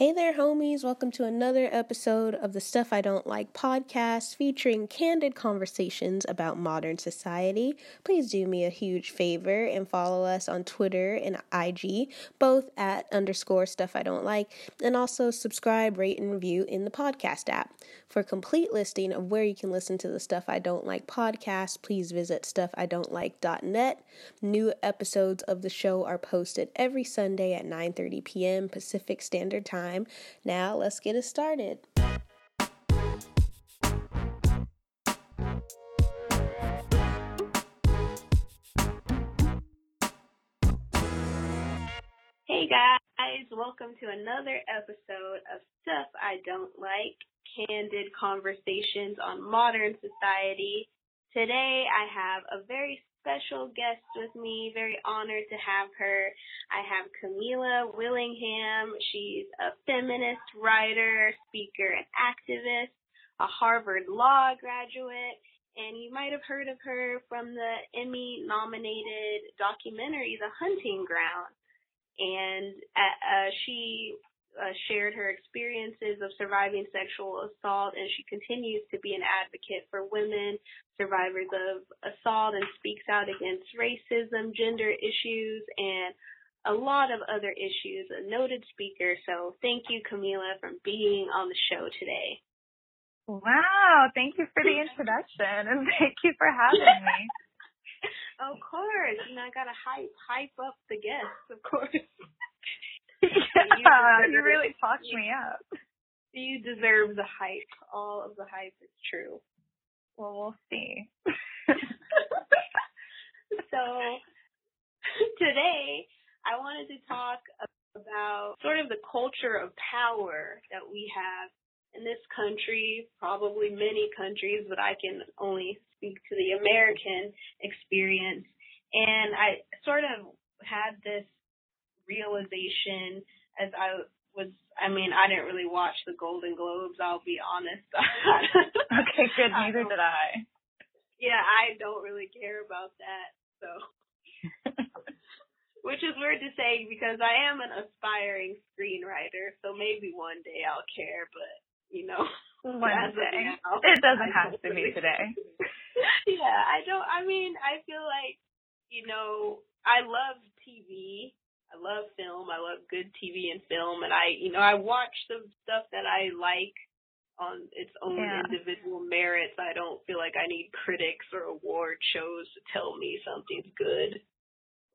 Hey there, homies. Welcome to another episode of the Stuff I Don't Like podcast featuring candid conversations about modern society. Please do me a huge favor and follow us on Twitter and IG, both at underscore stuff I don't like, and also subscribe, rate, and review in the podcast app. For a complete listing of where you can listen to the Stuff I Don't Like podcast, please visit stuffidon'tlike.net. New episodes of the show are posted every Sunday at 9:30 p.m. Pacific Standard Time time. Now, let's get it started. Hey guys, welcome to another episode of Stuff I Don't Like Candid Conversations on Modern Society. Today I have a very special guest with me. Very honored to have her. I have Kamilah Willingham. She's a feminist writer, speaker, and activist, a Harvard Law graduate, and you might have heard of her from the Emmy nominated documentary, The Hunting Ground. And uh, uh she uh, shared her experiences of surviving sexual assault, and she continues to be an advocate for women survivors of assault and speaks out against racism, gender issues, and a lot of other issues. A noted speaker. So thank you, Kamilah, for being on the show today. Wow, thank you for the introduction and thank you for having me. of course. You know, I gotta hype hype up the guests, of course. yeah, you, you really talked me up. You deserve the hype. All of the hype is true. Well, we'll see. so today I wanted to talk about sort of the culture of power that we have in this country, probably many countries, but I can only speak to the American experience. And I sort of had this realization as I was I mean, I didn't really watch the Golden Globes, I'll be honest. okay, good, neither did I. Yeah, I don't really care about that. So which is weird to say because I am an aspiring screenwriter, so maybe one day I'll care, but you know, one day. Now, it doesn't have to be today. yeah, I don't I mean, I feel like, you know, I love TV I love film. I love good TV and film, and I, you know, I watch the stuff that I like on its own yeah. individual merits. I don't feel like I need critics or award shows to tell me something's good.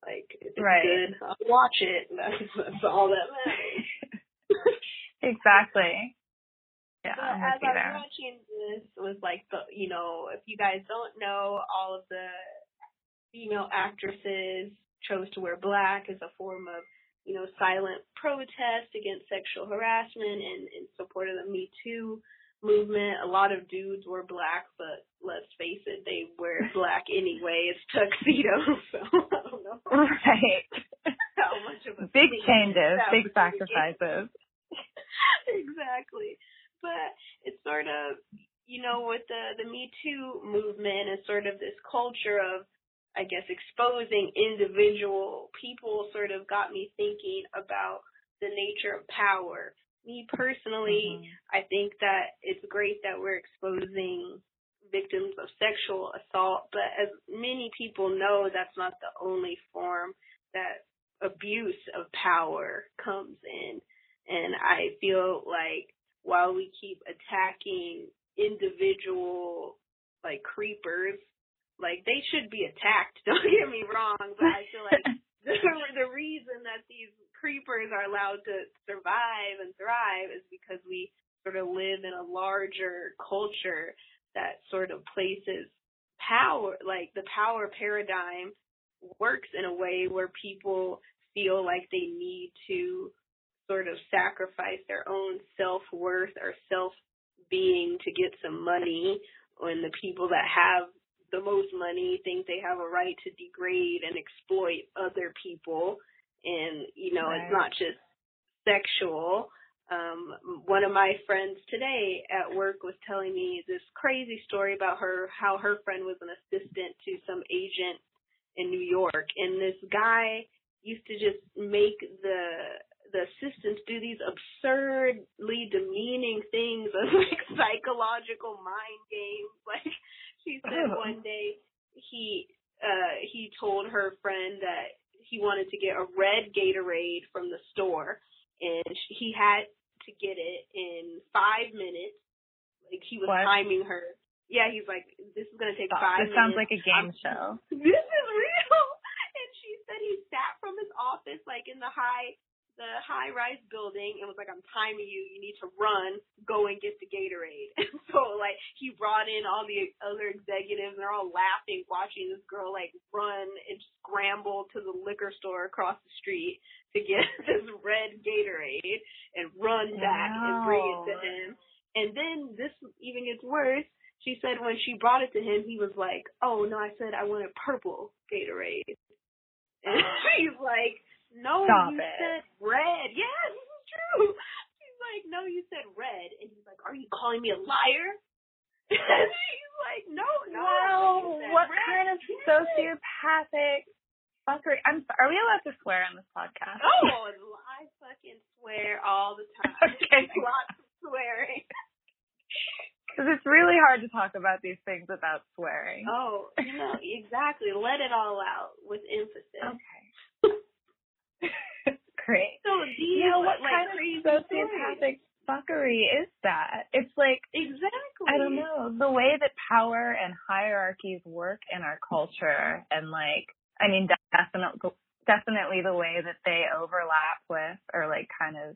Like if it's right. good, I'll watch it. That's, that's all that matters. exactly. Yeah, but as I was watching this, was like the, you know, if you guys don't know, all of the female actresses chose to wear black as a form of, you know, silent protest against sexual harassment and in support of the Me Too movement. A lot of dudes were black, but let's face it, they wear black anyway. It's tuxedos, so I don't know. Right. How much of a big changes, big sacrifices. exactly. But it's sort of you know, with the the Me Too movement and sort of this culture of I guess, exposing individual people sort of got me thinking about the nature of power. Me personally, mm-hmm. I think that it's great that we're exposing victims of sexual assault, but as many people know, that's not the only form that abuse of power comes in. And I feel like while we keep attacking individual like creepers like they should be attacked. Don't get me wrong, but I feel like the, the reason that these creepers are allowed to survive and thrive is because we sort of live in a larger culture that sort of places power, like the power paradigm works in a way where people feel like they need to sort of sacrifice their own self-worth or self-being to get some money when the people that have the most money think they have a right to degrade and exploit other people. And you know right. it's not just sexual. Um one of my friends today at work was telling me this crazy story about her how her friend was an assistant to some agent in New York. And this guy used to just make the the assistants do these absurdly demeaning things of like psychological mind games. Like she said one day he uh he told her friend that he wanted to get a red Gatorade from the store and sh- he had to get it in five minutes. Like he was What? timing her. Yeah, he's like, this is gonna take Stop. five This sounds like a game I'm- show. this is real. And she said he sat from his office, like in the high, the high rise building, and was like, "I'm timing you. You need to run. Go and get the Gatorade." And so, like, he brought in all the other executives, and they're all laughing, watching this girl like run and scramble to the liquor store across the street to get this red Gatorade and run back and bring it to him. And then this even gets worse. She said when she brought it to him, he was like, "Oh no, I said I wanted purple Gatorade," and uh-huh. he's like, "No, Stop you it. said red." Yeah, this is true. She's like, "No, you said red," and he's like, "Are you calling me a liar?" and he's like, "No, no." Wow, what red." kind of Yes. sociopathic fuckery? I'm. Are we allowed to swear on this podcast? Oh, I fucking swear all the time. Okay. Lots of swearing. Because it's really hard to talk about these things without swearing. Oh, no, exactly. Let it all out with emphasis. Okay. It's great. So these Yeah, what like kind of sociopathic fuckery is that? It's like Exactly. I don't know the way that power and hierarchies work in our culture, and like I mean, definitely, definitely the way that they overlap with or like kind of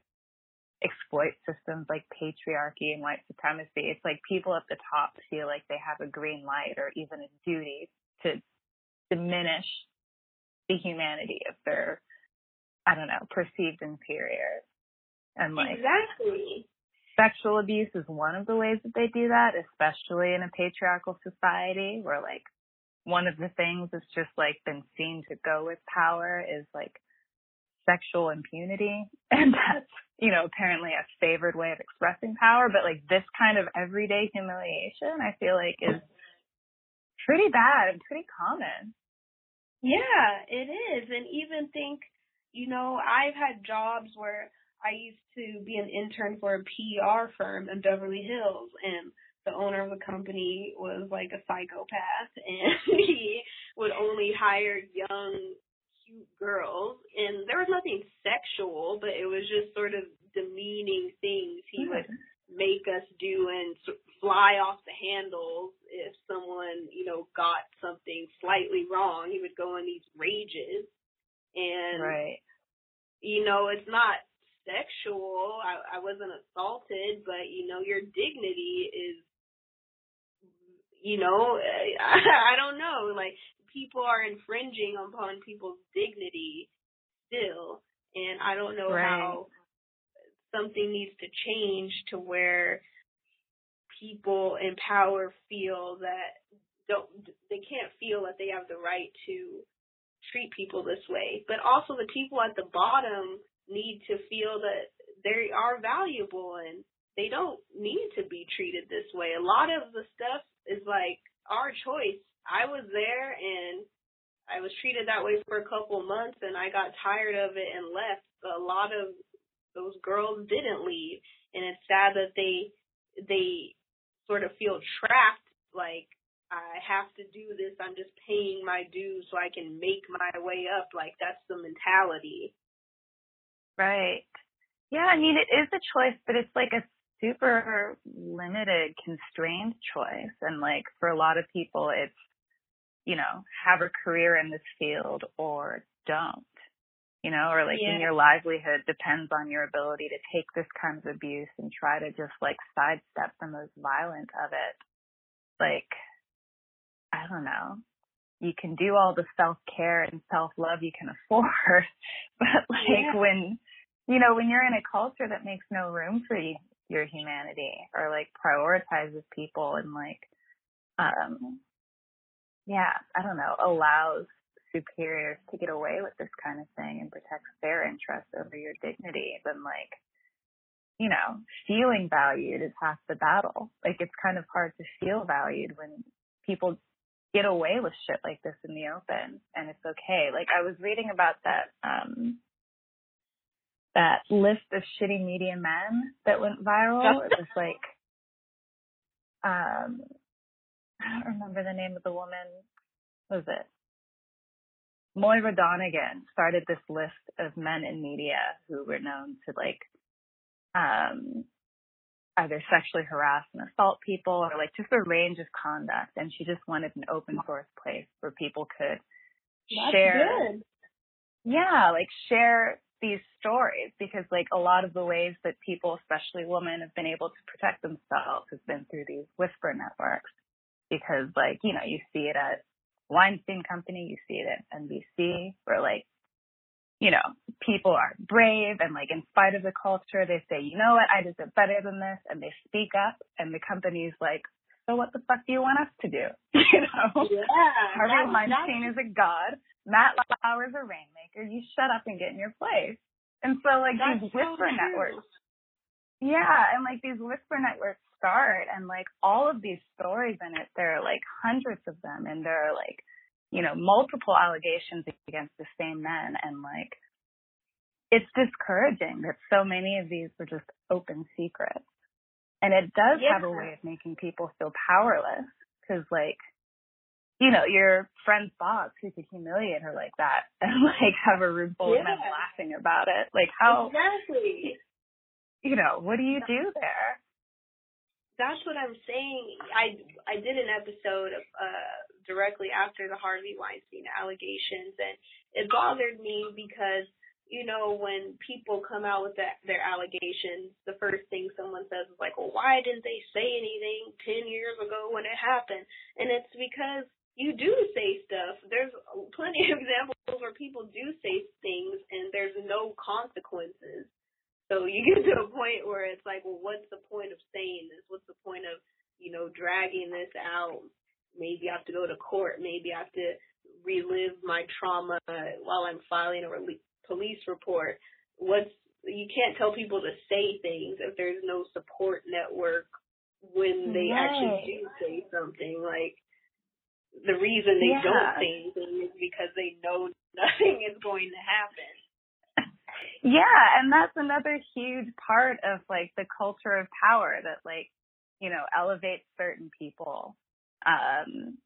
exploit systems like patriarchy and white supremacy. It's like people at the top feel like they have a green light or even a duty to diminish the humanity of their, I don't know, perceived inferior. And like Exactly. sexual abuse is one of the ways that they do that, especially in a patriarchal society where like one of the things that's just like been seen to go with power is like sexual impunity. And that's, you know, apparently a favored way of expressing power. But like this kind of everyday humiliation, I feel like is pretty bad and pretty common. Yeah, it is. And even think, you know, I've had jobs where I used to be an intern for a PR firm in Beverly Hills and the owner of the company was like a psychopath and he would only hire young cute girls and there was nothing sexual but it was just sort of demeaning things he would mm-hmm. make us do and s- fly off the handles if someone, you know, got something slightly wrong. He would go in these rages. And, Right. you know, it's not sexual. I, I wasn't assaulted, but, you know, your dignity is, you know, I, eh, I don't know. Like, people are infringing upon people's dignity still. And I don't know Right. how something needs to change to where people in power feel that don't they can't feel that they have the right to treat people this way. But also the people at the bottom need to feel that they are valuable and they don't need to be treated this way. A lot of the stuff is like our choice. I was there and I was treated that way for a couple months and I got tired of it and left. But a lot of those girls didn't leave and it's sad that they they sort of feel trapped like I have to do this. I'm just paying my dues so I can make my way up. Like that's the mentality. Right. Yeah, I mean, it is a choice, but it's like a super limited, constrained choice. And like for a lot of people, it's, you know, have a career in this field or don't, you know, or like Yeah. your livelihood depends on your ability to take this kind of abuse and try to just like sidestep the most violent of it. Like, I don't know. You can do all the self care and self love you can afford, but like Yeah. when you know, when you're in a culture that makes no room for you, your humanity or like prioritizes people and like, um, yeah, I don't know, allows superiors to get away with this kind of thing and protects their interests over your dignity, then like, you know, feeling valued is half the battle. Like it's kind of hard to feel valued when people get away with shit like this in the open and it's okay. Like I was reading about that, um, that list of shitty media men that went viral. It was like um, I don't remember the name of the woman. What was it? Moira Donegan started this list of men in media who were known to like um either sexually harass and assault people or like just a range of conduct and she just wanted an open source place where people could That's share good. yeah, like share these stories because like a lot of the ways that people, especially women, have been able to protect themselves has been through these whisper networks. Because like, you know, you see it at Weinstein Company, you see it at NBC, where like, you know, people are brave and like in spite of the culture, they say, you know what, I deserve better than this, and they speak up, and the company's like, so what the fuck do you want us to do? you know? Yeah. Harvey Weinstein is a god. Matt Lauer is a rainmaker. You shut up and get in your place. And so like That's these whisper true. networks. Yeah, and like these whisper networks start and like all of these stories in it, there are like hundreds of them and there are like, you know, multiple allegations against the same men and like it's discouraging that so many of these were just open secrets. And it does have a way of making people feel powerless because like you know, your friend's boss who could humiliate her like that and like have a room full of men laughing about it. Like how, Exactly. you know, what do you do there? That's what I'm saying. I I did an episode of, uh directly after the Harvey Weinstein allegations, and it bothered me because you know when people come out with that, their allegations, the first thing someone says is like, "Well, why didn't they say anything ten years ago when it happened?" And it's because you do say stuff. There's plenty of examples where people do say things and there's no consequences. So you get to a point where it's like, well, what's the point of saying this? What's the point of, you know, dragging this out? Maybe I have to go to court. Maybe I have to relive my trauma while I'm filing a rele- police report. What's you can't tell people to say things if there's no support network when they actually do say something. Like the reason they Yeah. don't say anything is because they know nothing is going to happen. Yeah, and that's another huge part of like the culture of power that like, you know, elevates certain people. Um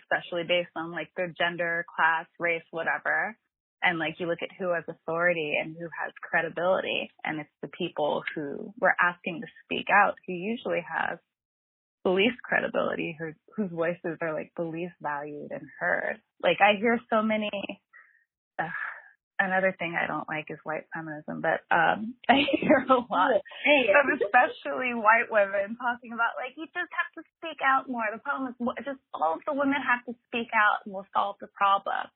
especially based on like their gender, class, race, whatever. And like you look at who has authority and who has credibility and it's the people who we're asking to speak out who usually have least credibility, who, whose voices are like least valued and heard. Like I hear so many uh, another thing I don't like is white feminism, but um I hear a lot of especially white women talking about like you just have to speak out more. The problem is just all of the women have to speak out and we'll solve the problem.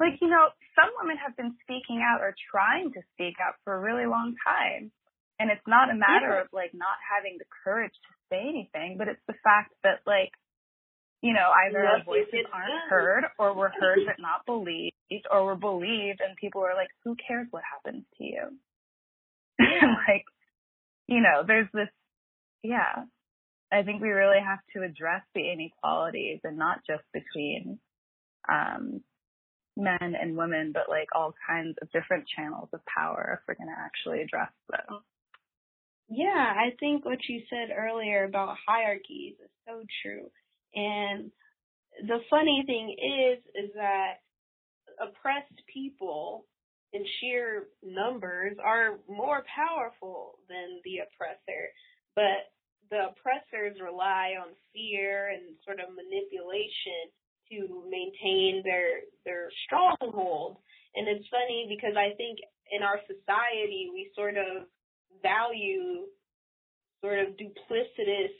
Like you know, some women have been speaking out or trying to speak out for a really long time, and it's not a matter Yeah. of like not having the courage to say anything, but it's the fact that like you know, either our voices aren't heard or we're heard but not believed or we're believed and people are like, who cares what happens to you? like, you know, there's this, yeah, I think we really have to address the inequalities and not just between, um, men and women, but like all kinds of different channels of power if we're going to actually address them. Yeah, I think what you said earlier about hierarchies is so true. And the funny thing is, is that oppressed people in sheer numbers are more powerful than the oppressor. But the oppressors rely on fear and sort of manipulation to maintain their their stronghold. And it's funny because I think in our society we sort of value sort of duplicitous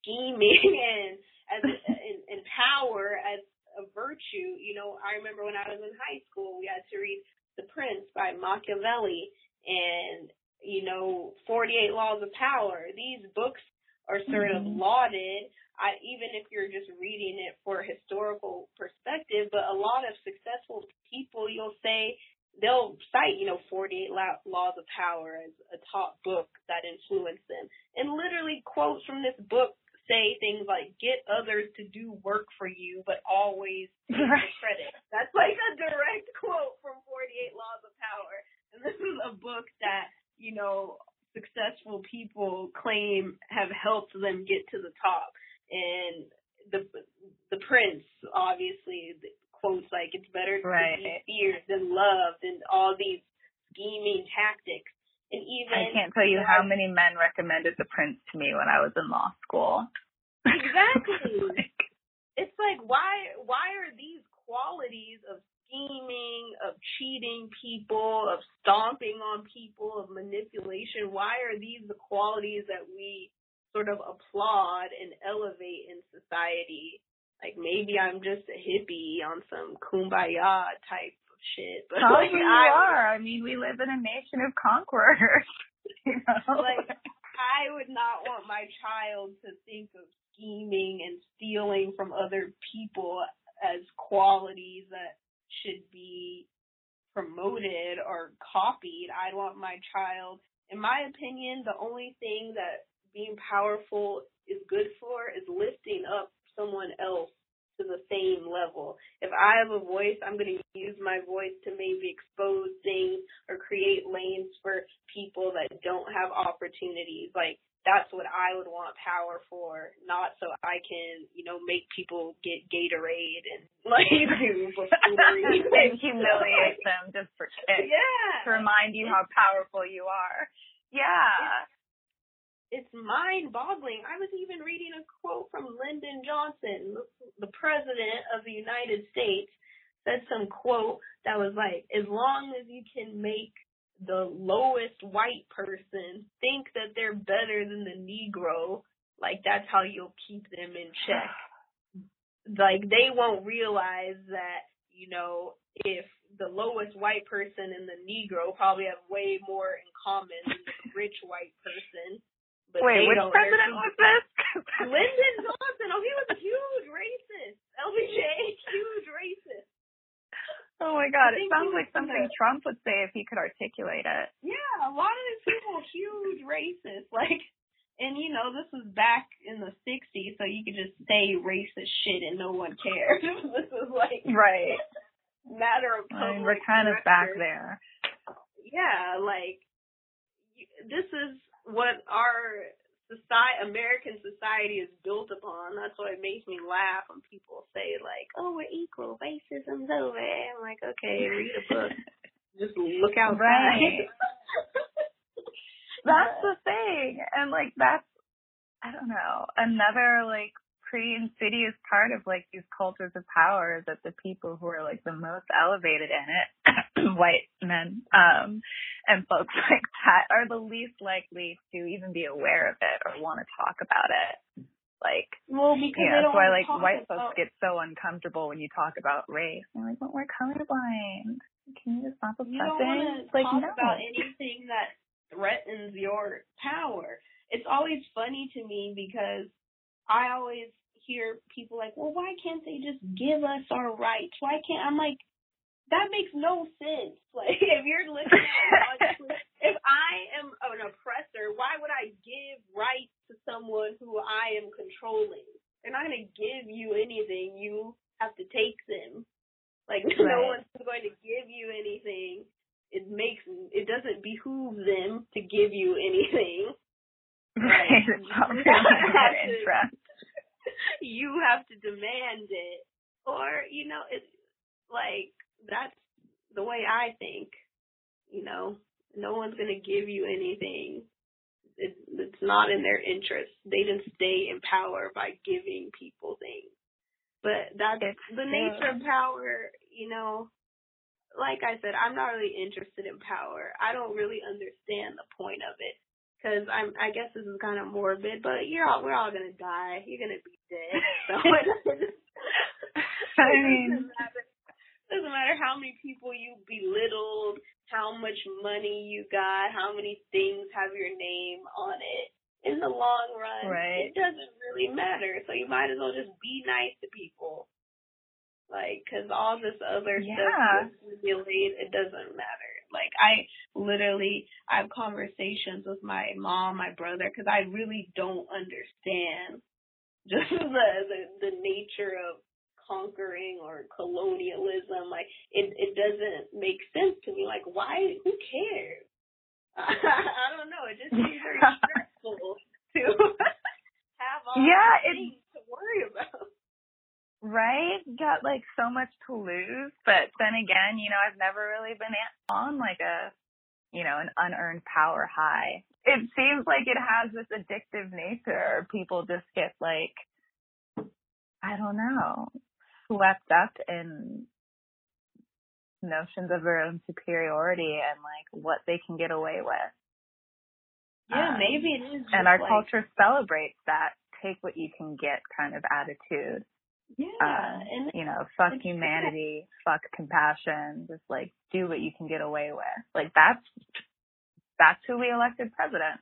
scheming and as in, in power as a virtue. You know, I remember when I was in high school, we had to read The Prince by Machiavelli and you know, 48 Laws of Power. These books are sort of Mhm. lauded, I, even if you're just reading it for a historical perspective. But a lot of successful people, you'll say, they'll cite, you know, 48 La- Laws of Power as a top book that influenced them. And literally quotes from this book say things like, get others to do work for you, but always take Right. credit. That's like a direct quote from 48 Laws of Power. And this is a book that, you know, successful people claim have helped them get to the top. And the the prince obviously quotes like it's better right. to be feared than loved and all these scheming tactics. And even I can't tell you how many men recommended the prince to me when I was in law school. Exactly. like, it's like why why are these qualities of scheming, of cheating people, of stomping on people, of manipulation, why are these the qualities that we sort of applaud and elevate in society? Like maybe I'm just a hippie on some kumbaya type shit. But Probably like, you I, are. I mean, we live in a nation of conquerors. You know? Like I would not want my child to think of scheming and stealing from other people as qualities that should be promoted or copied. I want my child, in my opinion, the only thing that being powerful is good for is lifting up someone else to the same level. If I have a voice, I'm going to use my voice to maybe expose things or create lanes for people that don't have opportunities. Like that's what I would want power for, not so I can, you know, make people get Gatorade and like and humiliate them just for kicks. Yeah. To remind you how powerful you are. Yeah. It's, mind boggling. I was even reading a quote from Lyndon Johnson, the president of the United States, said some quote that was like, as long as you can make the lowest white person think that they're better than the Negro, like that's how you'll keep them in check. like they won't realize that, you know, if the lowest white person and the Negro probably have way more in common than the rich white person. But Wait, they which president was this? Lyndon Johnson. Oh, he was a huge racist. LBJ, huge racist. Oh my god, it sounds like something gonna- Trump would say if he could articulate it. Yeah, a lot of these people huge racists. Like, and you know, this was back in the '60s, so you could just say racist shit and no one cared. this was like Right. matter of I mean, public we're kind of back there. Yeah, like this is what our society, American society, is built upon. That's why it makes me laugh when people say like, "Oh, we're equal, racism's over." I'm like, okay, read a book. Just look outside. Right. That's the thing. And like that's I don't know, another like pretty insidious part of like these cultures of power that the people who are like the most elevated in it, white men, um, and folks like that are the least likely to even be aware of it or want to talk about it. Like well, because yeah, they that's why like white about- folks get so uncomfortable when you talk about race. They're like, But we're colorblind. Can you just stop You don't obsessing? want to like talk no. about anything that threatens your power. It's always funny to me because I always hear people like, well, why can't they just give us our rights? Why can't I'm like, that makes no sense. Like, if you're looking at if I am an oppressor, why would I give rights to someone who I am controlling? They're not going to give you anything. You have to take them. Like, no one's going to give you anything. It makes, it doesn't behoove them to give you anything. Right. It's not really in interest. you have to demand it. Or, you know, it's like that's the way I think. You know, no one's going to give you anything. It, it's not in their interest. They didn't stay in power by giving people things. But that's the nature of power, you know. Like I said, I'm not really interested in power. I don't really understand the point of it because I'm. I guess this is kind of morbid, but you're all. We're all gonna die. You're gonna be dead. So it I doesn't matter. Doesn't matter how many people you belittled, how much money you got, how many things have your name on it. In the long run, Right. it doesn't really matter. So you might as well just be nice to people. Like, cause all this other Yeah. stuff you accumulate, it doesn't matter. Like, I literally, I have conversations with my mom, my brother, cause I really don't understand just the, the, the nature of conquering or colonialism. Like, it, it doesn't make sense to me. Like, why, who cares? I don't know. It just seems very stressful to have all Yeah, these things to worry about. Right? Got like so much to lose, but then again, you know, I've never really been on like a, you know, an unearned power high. It seems like it has this addictive nature. People just get like, I don't know, swept up in notions of their own superiority and like what they can get away with. Yeah, Um, maybe it is. and our like, culture celebrates that take what you can get kind of attitude. Yeah, Um, and you know, fuck humanity, fuck compassion, just like do what you can get away with. Like that's that's who we elected president.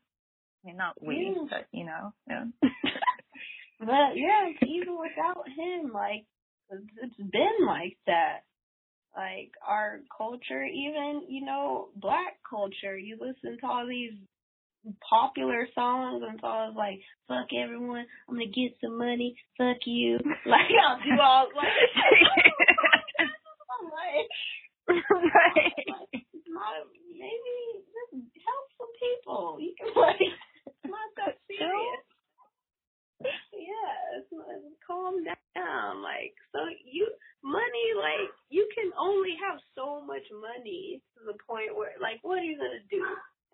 I mean, not we, Yeah. but you know, yeah. But yeah, even without him, like it's been like that. Like our culture, even you know, black culture. You listen to all these popular songs and so I was like "fuck everyone," "I'm gonna get some money," "fuck you," like I'll do all like. I'm like, right. like, it's maybe just help some people. You can like, it's not that serious. Yeah, it's not, calm down. Like, so you money, like you can only have so much money to the point where, like, what are you gonna do?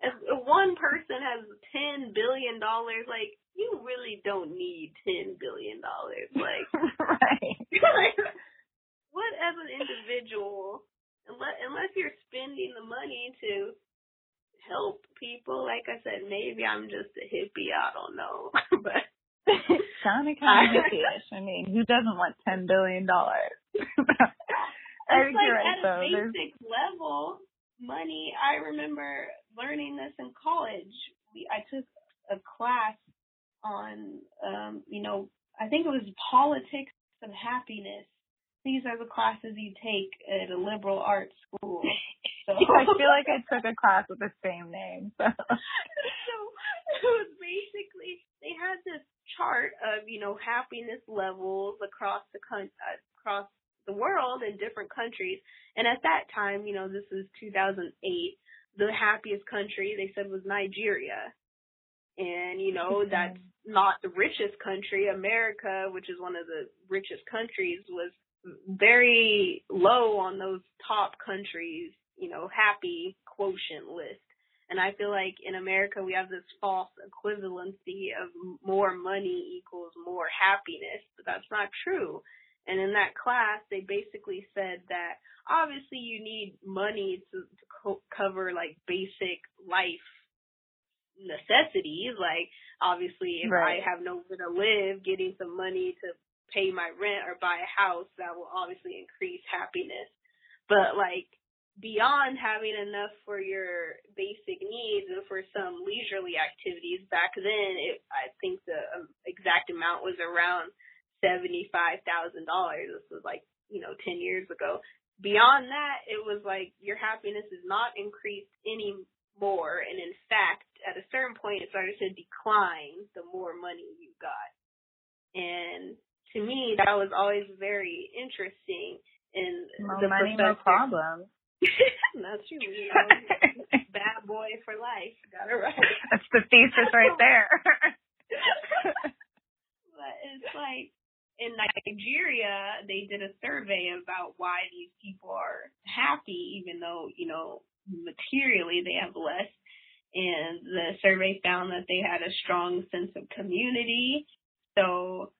If, if one person has ten billion dollars, like you really don't need ten billion dollars. Like, right. like, what as an individual, unless unless you're spending the money to help people, like I said, maybe I'm just a hippie. I don't know, but. Sounding kind of hippie-ish. I mean, who doesn't want ten billion dollars? I think like you're right at though. a There's basic level, money. I remember learning this in college. We I took a class on, um, you know, I think it was politics of happiness. These are the classes you take at a liberal arts school. So I feel like I took a class with the same name. So. so it was basically they had this chart of you know happiness levels across the coun- uh, across the world in different countries. And at that time you know this was 2008 the happiest country they said was Nigeria. And you know that's not the richest country. America which is one of the richest countries was very low on those top countries you know happy quotient list. And I feel like in America we have this false equivalency of more money equals more happiness, but that's not true. And in that class, they basically said that obviously you need money to, to co- cover like basic life necessities. Like obviously if Right. I have nowhere to live, getting some money to pay my rent or buy a house, that will obviously increase happiness. But like beyond having enough for your basic needs and for some leisurely activities back then it i think the um, exact amount was around seventy five thousand dollars this was like you know ten years ago beyond that it was like your happiness is not increased any more, and in fact at a certain point it started to decline the more money you got and to me that was always very interesting and No the money, no problem. That's true. You know, bad boy for life. Got it right. That's the thesis right there. But it's like in Nigeria, they did a survey about why these people are happy, even though you know materially they have less. And the survey found that they had a strong sense of community. So,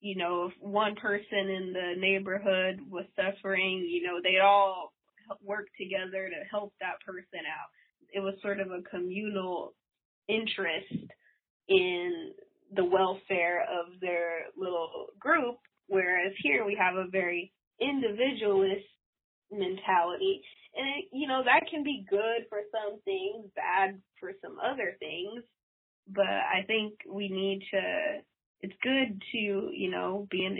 you know, if one person in the neighborhood was suffering, you know, they'd all work together to help that person out. It was sort of a communal interest in the welfare of their little group, whereas here we have a very individualist mentality. And it, you know, that can be good for some things, bad for some other things. But I think we need to, it's good to, you know, be an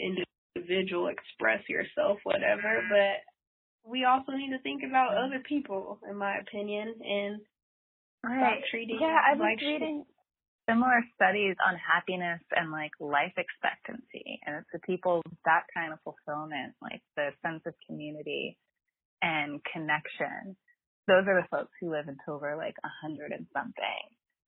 individual, express yourself, whatever, but we also need to think about other people, in my opinion, and right. stop treating Yeah, I was like shit. Similar studies on happiness and like life expectancy, and it's the people that kind of fulfillment, like the sense of community and connection. Those are the folks who live until they're like a hundred and something.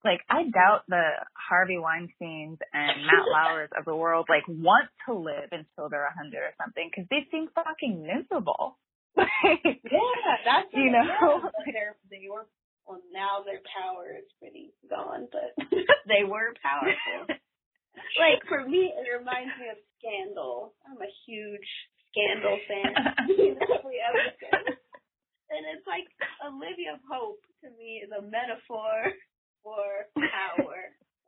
like I doubt the Harvey Weinsteins and Matt Lauers of the world like want to live until they're a hundred or something because they seem fucking miserable. yeah, that's you know they're they were well now their power is pretty gone, but they were powerful. like for me, it reminds me of Scandal. I'm a huge Scandal fan. Every episode. And it's like Olivia Pope to me is a metaphor for power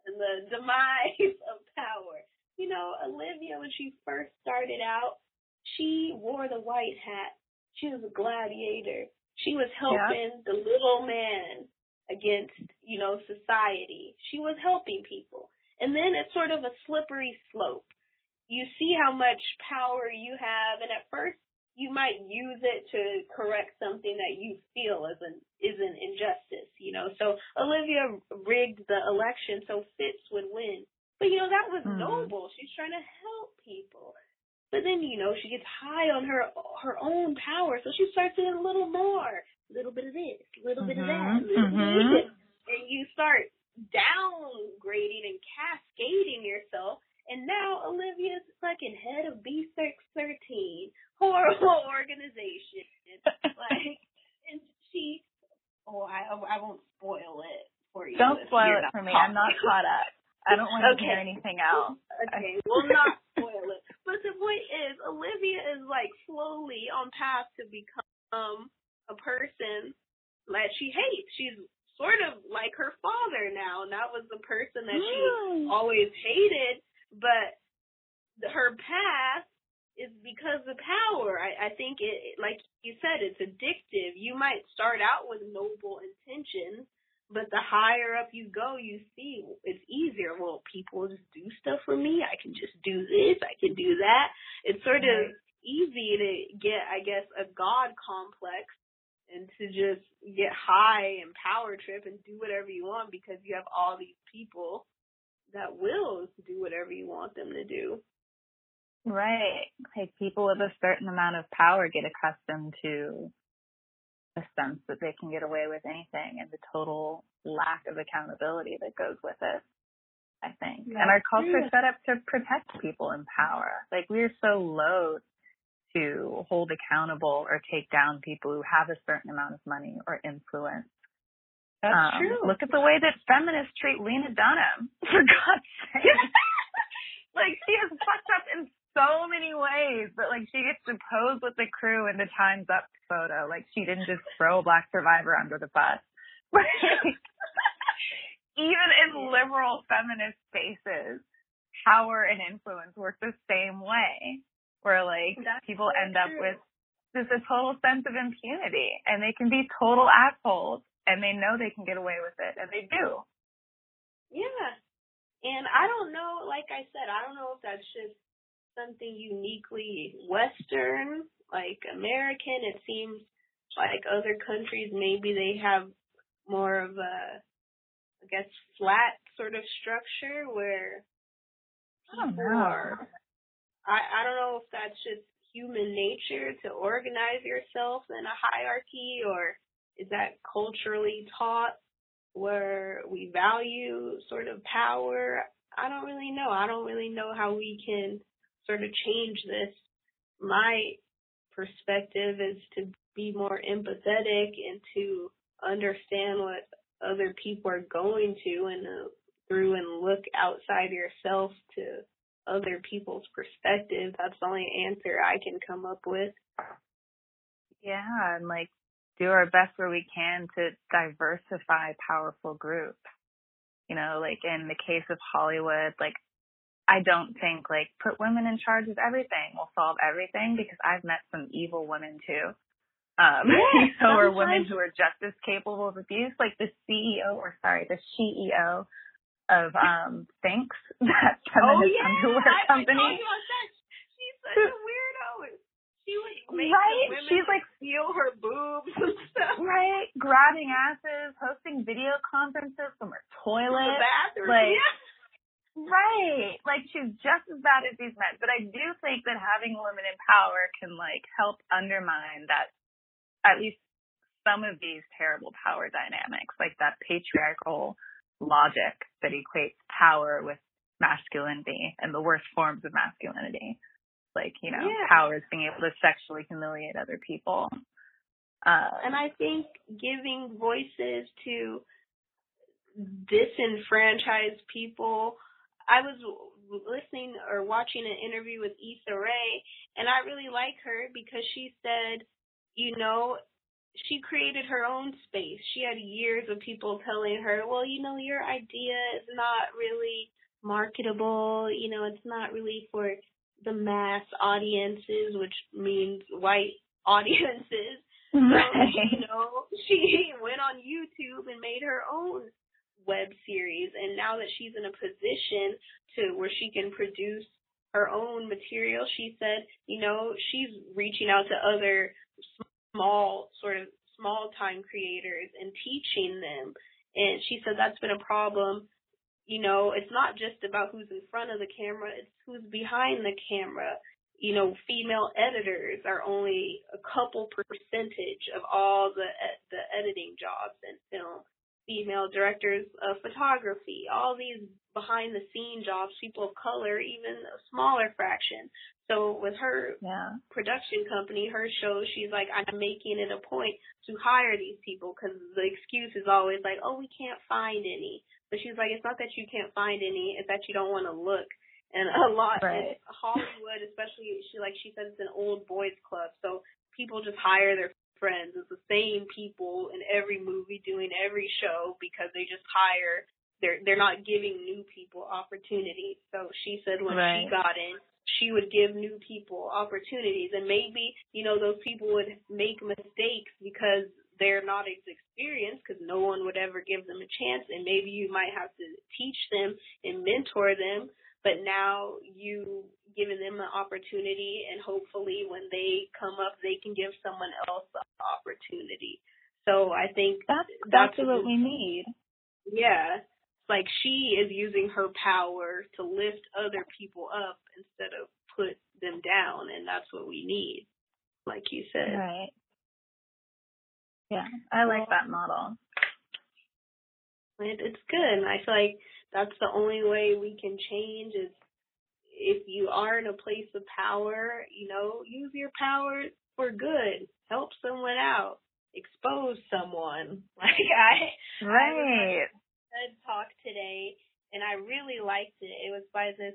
and the demise of power. You know, Olivia, when she first started out, she wore the white hat. She was a gladiator. She was helping yeah. the little man against, you know, society. She was helping people. And then it's sort of a slippery slope. You see how much power you have, and at first you might use it to correct something that you feel is an is an injustice, you know. So Olivia rigged the election so Fitz would win. But you know, that was mm-hmm. noble. She's trying to help people. But then, you know, she gets high on her her own power, so she starts doing a little more. A little bit of this, a little mm-hmm. bit of that, little mm-hmm. bit of. And you start downgrading and cascading yourself and now Olivia's fucking head of B613. Horrible organization. like, and she, oh, I, I won't spoil it for you. Don't spoil it for me. I'm not caught up. I don't want to okay. hear anything else. Okay, we'll not spoil it. But the point is, Olivia is like slowly on path to become a person that she hates. She's sort of like her father now, and that was the person that she mm. always hated but her path is because of power. I, I think it, like you said, it's addictive. You might start out with noble intentions, but the higher up you go, you see it's easier. Well, people just do stuff for me. I can just do this. I can do that. It's sort of easy to get, I guess, a God complex and to just get high and power trip and do whatever you want because you have all these people that will do whatever you want them to do. Right. Like people with a certain amount of power get accustomed to the sense that they can get away with anything and the total lack of accountability that goes with it. I think. and our culture is set up to protect people in power. Like we're so loath to hold accountable or take down people who have a certain amount of money or influence that's um, true. Look at the way that feminists treat Lena Dunham, for God's sake. like, she is fucked up in so many ways, but like, she gets to pose with the crew in the Time's Up photo. Like, she didn't just throw a black survivor under the bus. Even in liberal feminist spaces, power and influence work the same way, where like, That's people so end up with just a total sense of impunity and they can be total assholes and they know they can get away with it, and they do. Yeah. And I don't know, like I said, I don't know if that's just something uniquely Western, like American. It seems like other countries, maybe they have more of a, I guess, flat sort of structure where people are. I, I don't know if that's just human nature to organize yourself in a hierarchy or is that culturally taught where we value sort of power? I don't really know. I don't really know how we can sort of change this. My perspective is to be more empathetic and to understand what other people are going to and uh, through and look outside yourself to other people's perspective. That's the only answer I can come up with. Yeah, and like do our best where we can to diversify powerful groups. You know, like in the case of Hollywood, like I don't think like put women in charge of everything will solve everything because I've met some evil women too. Um, yeah, know, or women who are just as capable of abuse, like the CEO or sorry, the CEO of um Thinx, that feminist oh, yeah. underwear company. She's such a weirdo. She would make right? She's like feel her boobs and stuff. Right, grabbing asses, hosting video conferences from her toilet. the bathroom. Like, yeah. Right. Like she's just as bad as these men. But I do think that having women in power can like help undermine that at least some of these terrible power dynamics, like that patriarchal logic that equates power with masculinity and the worst forms of masculinity. Like, you know, Yeah. power is being able to sexually humiliate other people. Uh, And I think giving voices to disenfranchised people. I was listening or watching an interview with Issa Rae, and I really like her because she said, you know, she created her own space. She had years of people telling her, well, you know, your idea is not really marketable. You know, it's not really for the mass audiences, which means white audiences. So, you know, she went on YouTube and made her own web series and now that she's in a position to where she can produce her own material, she said, you know, she's reaching out to other small sort of small time creators and teaching them. And she said that's been a problem. You know, it's not just about who's in front of the camera, it's who's behind the camera you know, female editors are only a couple percentage of all the the editing jobs in film. Female directors of photography, all these behind the scene jobs, people of color, even a smaller fraction. So with her yeah. production company, her show, she's like, I'm making it a point to hire these people because the excuse is always like, oh, we can't find any. But she's like, it's not that you can't find any, it's that you don't want to look and a lot right. in Hollywood, especially she like she says it's an old boys club, so people just hire their friends. It's the same people in every movie doing every show because they just hire. They're they're not giving new people opportunities. So she said when right. she got in, she would give new people opportunities, and maybe you know those people would make mistakes because they're not as experienced because no one would ever give them a chance, and maybe you might have to teach them and mentor them but now you giving them an opportunity and hopefully when they come up they can give someone else the opportunity. So i think that's that's, that's what we need. Yeah. Like she is using her power to lift other people up instead of put them down and that's what we need like you said. Right. Yeah i like that model. It, it's good and i feel like that's the only way we can change is if you are in a place of power, you know, use your power for good. Help someone out. Expose someone. Like I Right. I talk today and I really liked it. It was by this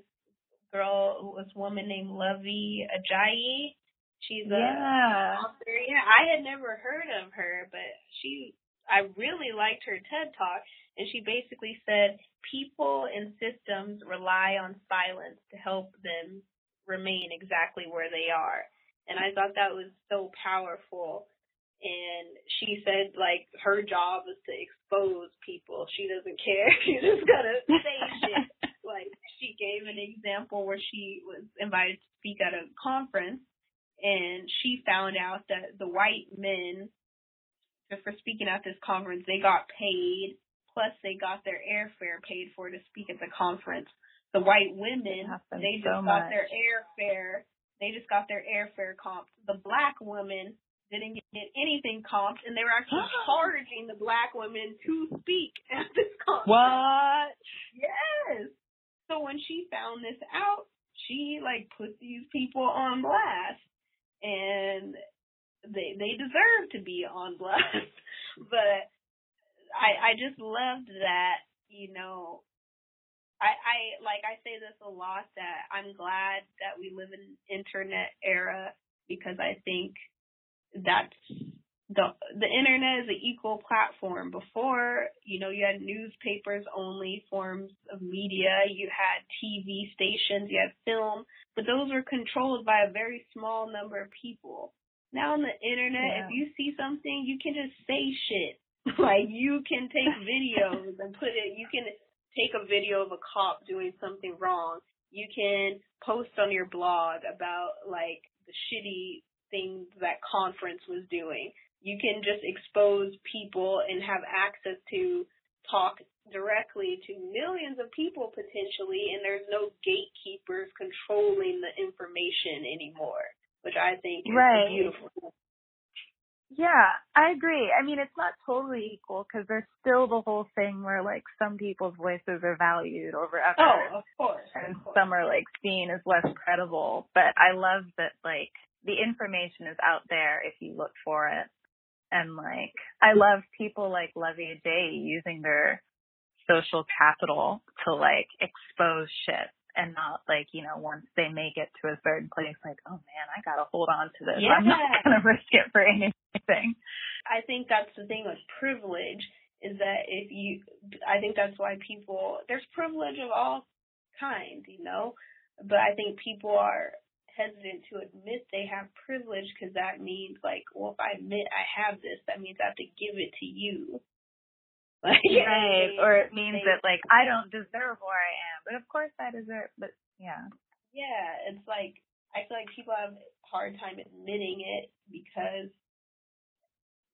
girl, this woman named Luvvie Ajayi. She's a yeah. author. Yeah, I had never heard of her, but she I really liked her TED talk and she basically said people and systems rely on silence to help them remain exactly where they are. And I thought that was so powerful. And she said like her job is to expose people. She doesn't care. She's just gonna say shit. Like she gave an example where she was invited to speak at a conference and she found out that the white men for speaking at this conference, they got paid, plus they got their airfare paid for to speak at the conference. The white women, they just so got much. their airfare, they just got their airfare comped. The black women didn't get anything comped, and they were actually charging the black women to speak at this conference. What? Yes. So when she found this out, she like put these people on blast, and they they deserve to be on blast. but I I just loved that, you know, I I like I say this a lot that I'm glad that we live in internet era because I think that's the the internet is an equal platform. Before, you know, you had newspapers only forms of media, you had TV stations, you had film, but those were controlled by a very small number of people. Now on the internet, Yeah. if you see something, you can just say shit. like you can take videos and put it. You can take a video of a cop doing something wrong. You can post on your blog about like the shitty things that conference was doing. You can just expose people and have access to talk directly to millions of people potentially, and there's no gatekeepers controlling the information anymore which I think is Right. beautiful. Yeah, I agree. I mean, it's not totally equal because there's still the whole thing where like some people's voices are valued over others. Oh, of course. And of course. some are like seen as less credible. But I love that like the information is out there if you look for it. And like, I love people like Luvvie Ajayi using their social capital to like expose shit and not like, you know, once they make it to a certain place, like, oh man, I gotta hold on to this. Yeah. I'm not gonna risk it for anything. I think that's the thing with privilege is that if you, I think that's why people, there's privilege of all kinds, you know, but I think people are hesitant to admit they have privilege because that means like, well, if I admit I have this, that means I have to give it to you. Like, Right. they- Or it means they- that like I don't deserve where I am. But of course I deserve but yeah. Yeah, it's like I feel like people have a hard time admitting it because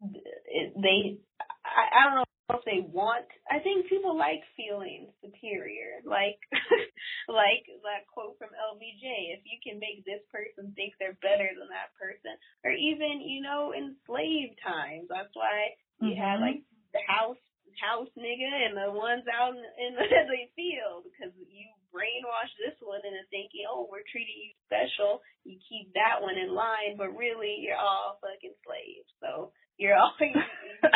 they I, I don't know if they want I think people like feeling superior. Like like that quote from LBJ, if you can make this person think they're better than that person or even, you know, in slave times. That's why you had Mhm. like the house house nigga and the ones out in, in the field because you brainwash this one into thinking, oh, we're treating you special. You keep that one in line, but really you're all fucking slaves. So you're all you, you.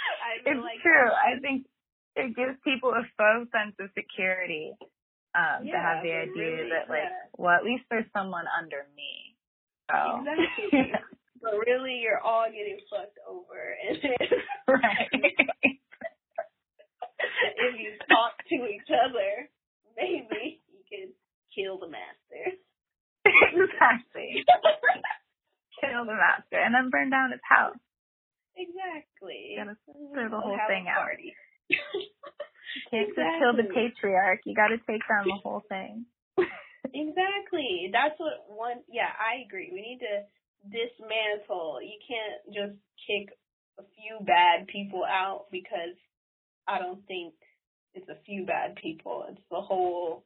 I It's like true. I think it gives people a faux sense of security um, to have the idea really, that, like, yeah. well, at least there's someone under me. So. Exactly. But really, you're all getting fucked over, and right. if you talk to each other, maybe you can kill the master. exactly. Kill the master and then burn down his house. exactly. Gotta throw the whole thing out. party. You can't just kill the patriarch. You got to take down the whole thing. Exactly. That's what one. Yeah, I agree. We need to dismantle. You can't just kick a few bad people out because I don't think it's a few bad people. It's the whole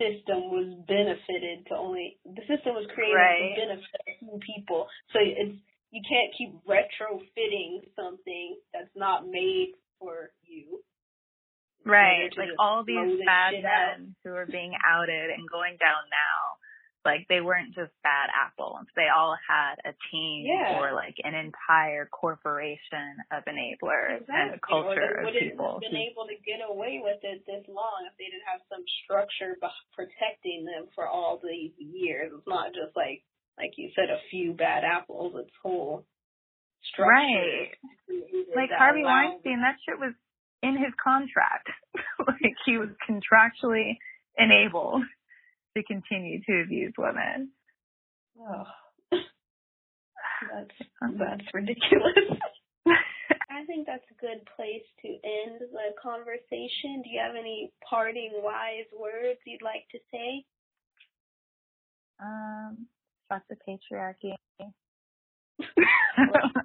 system was benefited to only the system was created Right. to benefit a few people. So it's you can't keep retrofitting something that's not made for you. Right. Like all these bad shit out. men who are being outed and going down now, like they weren't just bad apples. They all had a team Yeah. or like an entire corporation of enablers and a Exactly. culture of they wouldn't people. have been who- able to get away with it this long if they didn't have some structure protecting them for all these years. It's not just like, like you said, a few bad apples. It's whole structure. Right. Like Harvey Weinstein, that shit was in his contract. like he was contractually enabled to continue to abuse women. Oh. That's that's ridiculous. I think that's a good place to end the conversation. Do you have any parting wise words you'd like to say? um, fuck the patriarchy. Let's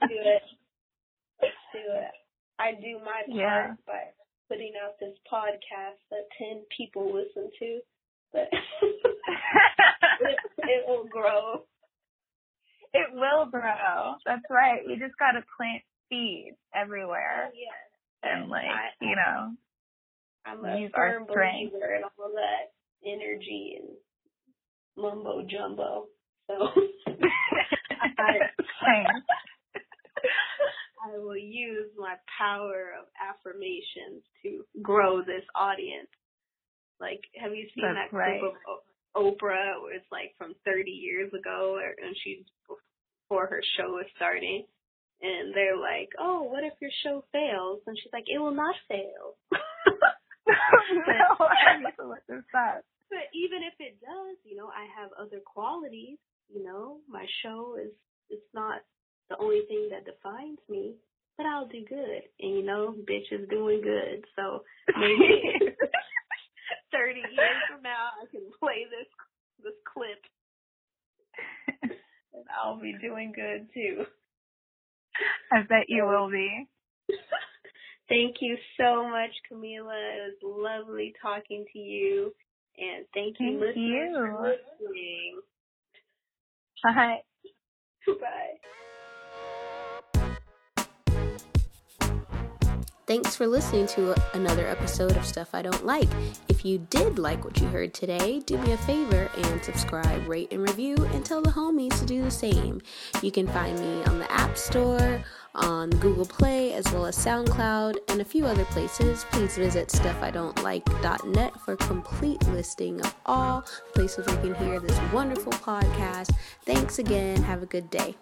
do it. Let's do it. I do my part Yeah. by putting out this podcast that ten people listen to, but it, it will grow. it will grow. That's right. We just gotta plant seeds everywhere. Oh, yeah. And like, I- you know, I'm a Use our strength. believer in all that energy and mumbo jumbo. So Same. I will use my power of affirmations to grow this audience. Like, have you seen That's that right. clip of Oprah where it's like from 30 years ago, or, and she's before her show is starting, and they're like, "Oh, what if your show fails?" And she's like, "It will not fail." no, I need to look this up. But even if it does, you know, I have other qualities. You know, my show is it's not the only thing that defines me, but I'll do good. And you know, bitch is doing good. So maybe thirty years from now, I can play this this clip, and I'll be doing good too. I bet you will be. Thank you so much, Kamilah. It was lovely talking to you. And thank you, Thank listeners, you. for listening. Bye. Bye. Thanks for listening to another episode of Stuff I Don't Like. If you did like what you heard today, do me a favor and subscribe, rate, and review, and tell the homies to do the same. You can find me on the App Store, on Google Play, as well as SoundCloud, and a few other places. Please visit stuffidon'tlike.net for a complete listing of all places you can hear this wonderful podcast. Thanks again. Have a good day.